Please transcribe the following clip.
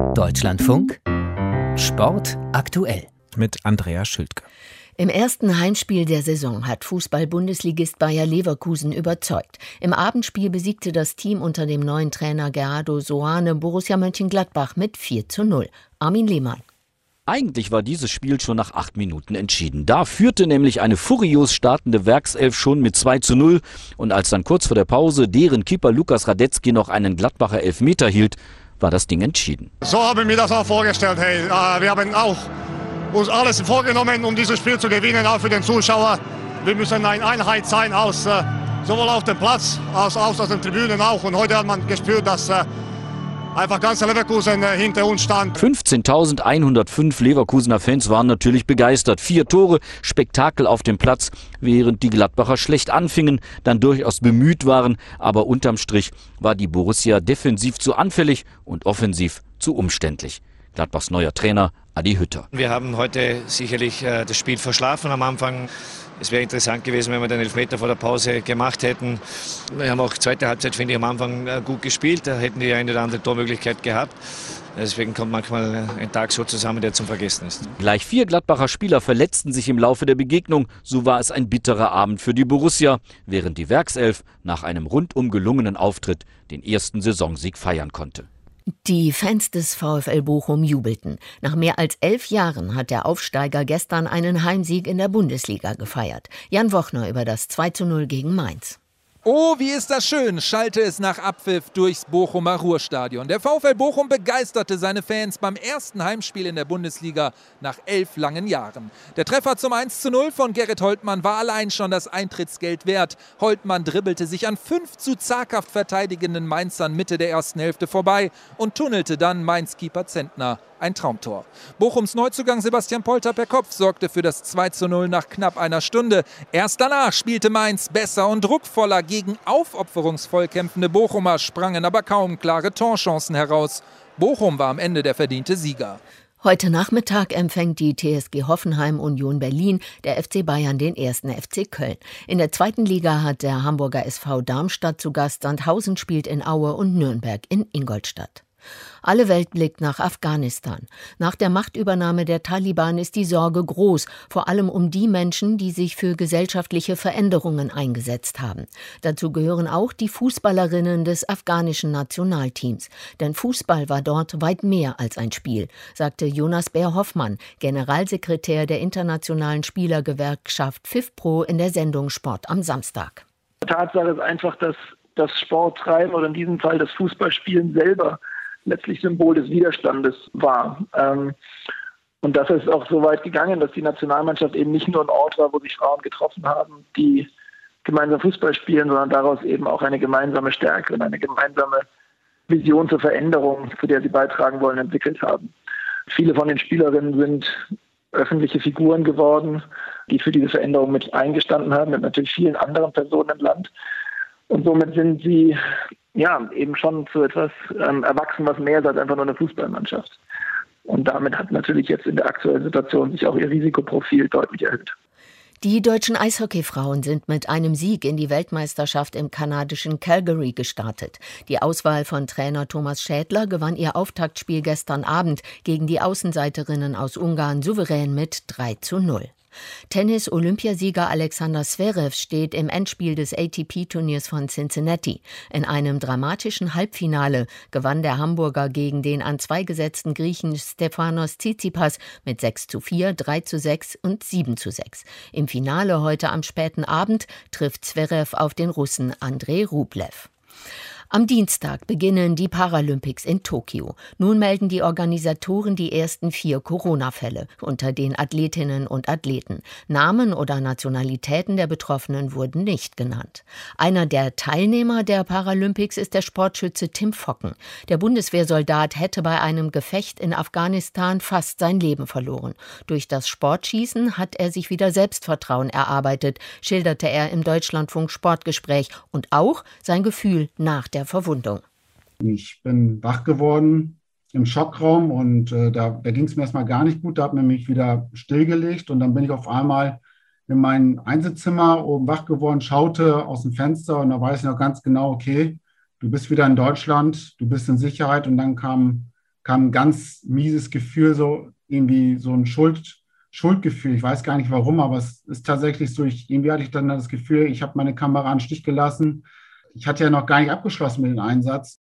Deutschlandfunk Sport aktuell mit Andrea Schildke. Im ersten Heimspiel der Saison hat Fußball-Bundesligist Bayer Leverkusen überzeugt. Im Abendspiel besiegte das Team unter dem neuen Trainer Gerardo Soane Borussia Mönchengladbach mit 4 zu 0. Armin Lehmann. Eigentlich war dieses Spiel schon nach acht Minuten entschieden. Da führte nämlich eine furios startende Werkself schon mit 2 zu 0. Und als dann kurz vor der Pause deren Keeper Lukas Radetzky noch einen Gladbacher Elfmeter hielt, war das Ding entschieden. So haben wir das auch vorgestellt. Hey, äh, wir haben auch uns alles vorgenommen, um dieses Spiel zu gewinnen, auch für den Zuschauer. Wir müssen eine Einheit sein, aus, äh, sowohl auf dem Platz als auch aus den Tribünen auch. Und heute hat man gespürt, dass äh, einfach ganz Leverkusen hinter uns stand. 15.105 Leverkusener Fans waren natürlich begeistert. Vier Tore, Spektakel auf dem Platz, während die Gladbacher schlecht anfingen, dann durchaus bemüht waren. Aber unterm Strich war die Borussia defensiv zu anfällig und offensiv zu umständlich. Gladbachs neuer Trainer Adi Hütter. Wir haben heute sicherlich äh, das Spiel verschlafen am Anfang. Es wäre interessant gewesen, wenn wir den Elfmeter vor der Pause gemacht hätten. Wir haben auch zweite Halbzeit, finde ich, am Anfang äh, gut gespielt. Da hätten die eine oder andere Tormöglichkeit gehabt. Deswegen kommt manchmal ein Tag so zusammen, der zum Vergessen ist. Gleich vier Gladbacher Spieler verletzten sich im Laufe der Begegnung. So war es ein bitterer Abend für die Borussia, während die Werkself nach einem rundum gelungenen Auftritt den ersten Saisonsieg feiern konnte. Die Fans des VfL Bochum jubelten. Nach mehr als elf Jahren hat der Aufsteiger gestern einen Heimsieg in der Bundesliga gefeiert. Jan Wochner über das 2 zu 0 gegen Mainz. Oh, wie ist das schön, schallte es nach Abpfiff durchs Bochumer Ruhrstadion. Der VfL Bochum begeisterte seine Fans beim ersten Heimspiel in der Bundesliga nach elf langen Jahren. Der Treffer zum 1 zu 0 von Gerrit Holtmann war allein schon das Eintrittsgeld wert. Holtmann dribbelte sich an fünf zu zaghaft verteidigenden Mainzern Mitte der ersten Hälfte vorbei und tunnelte dann Mainz-Keeper Zentner ein Traumtor. Bochums Neuzugang Sebastian Polter per Kopf sorgte für das 2 zu 0 nach knapp einer Stunde. Erst danach spielte Mainz besser und druckvoller gegen aufopferungsvoll kämpfende Bochumer, sprangen aber kaum klare Torchancen heraus. Bochum war am Ende der verdiente Sieger. Heute Nachmittag empfängt die TSG Hoffenheim Union Berlin, der FC Bayern den ersten FC Köln. In der zweiten Liga hat der Hamburger SV Darmstadt zu Gast, Sandhausen spielt in Aue und Nürnberg in Ingolstadt. Alle Welt blickt nach Afghanistan. Nach der Machtübernahme der Taliban ist die Sorge groß, vor allem um die Menschen, die sich für gesellschaftliche Veränderungen eingesetzt haben. Dazu gehören auch die Fußballerinnen des afghanischen Nationalteams. Denn Fußball war dort weit mehr als ein Spiel, sagte Jonas Bär-Hoffmann, Generalsekretär der internationalen Spielergewerkschaft FIFPro in der Sendung Sport am Samstag. Tatsache ist einfach, dass das Sporttreiben oder in diesem Fall das Fußballspielen selber letztlich Symbol des Widerstandes war. Ähm, und das ist auch so weit gegangen, dass die Nationalmannschaft eben nicht nur ein Ort war, wo sich Frauen getroffen haben, die gemeinsam Fußball spielen, sondern daraus eben auch eine gemeinsame Stärke und eine gemeinsame Vision zur Veränderung, zu der sie beitragen wollen, entwickelt haben. Viele von den Spielerinnen sind öffentliche Figuren geworden, die für diese Veränderung mit eingestanden haben, mit natürlich vielen anderen Personen im Land. Und somit sind sie ja, eben schon zu etwas ähm, erwachsen, was mehr ist als einfach nur eine Fußballmannschaft. Und damit hat natürlich jetzt in der aktuellen Situation sich auch ihr Risikoprofil deutlich erhöht. Die deutschen Eishockeyfrauen sind mit einem Sieg in die Weltmeisterschaft im kanadischen Calgary gestartet. Die Auswahl von Trainer Thomas Schädler gewann ihr Auftaktspiel gestern Abend gegen die Außenseiterinnen aus Ungarn souverän mit 3 zu 0. Tennis-Olympiasieger Alexander Zverev steht im Endspiel des ATP-Turniers von Cincinnati. In einem dramatischen Halbfinale gewann der Hamburger gegen den an zwei gesetzten Griechen Stefanos Tsitsipas mit 6 zu 4, 3 zu 6 und 7 zu 6. Im Finale heute am späten Abend trifft Zverev auf den Russen Andrei Rublev. Am Dienstag beginnen die Paralympics in Tokio. Nun melden die Organisatoren die ersten vier Corona-Fälle unter den Athletinnen und Athleten. Namen oder Nationalitäten der Betroffenen wurden nicht genannt. Einer der Teilnehmer der Paralympics ist der Sportschütze Tim Focken. Der Bundeswehrsoldat hätte bei einem Gefecht in Afghanistan fast sein Leben verloren. Durch das Sportschießen hat er sich wieder Selbstvertrauen erarbeitet, schilderte er im Deutschlandfunk Sportgespräch und auch sein Gefühl nach der der Verwundung. Ich bin wach geworden im Schockraum und äh, da, da ging es mir erstmal gar nicht gut. Da hat man mich wieder stillgelegt und dann bin ich auf einmal in mein Einzelzimmer oben wach geworden, schaute aus dem Fenster und da weiß ich noch ganz genau, okay, du bist wieder in Deutschland, du bist in Sicherheit und dann kam, kam ein ganz mieses Gefühl, so irgendwie so ein Schuld, Schuldgefühl. Ich weiß gar nicht warum, aber es ist tatsächlich so, ich, irgendwie hatte ich dann das Gefühl, ich habe meine Kamera an Stich gelassen, ich hatte ja noch gar nicht abgeschlossen mit dem Einsatz.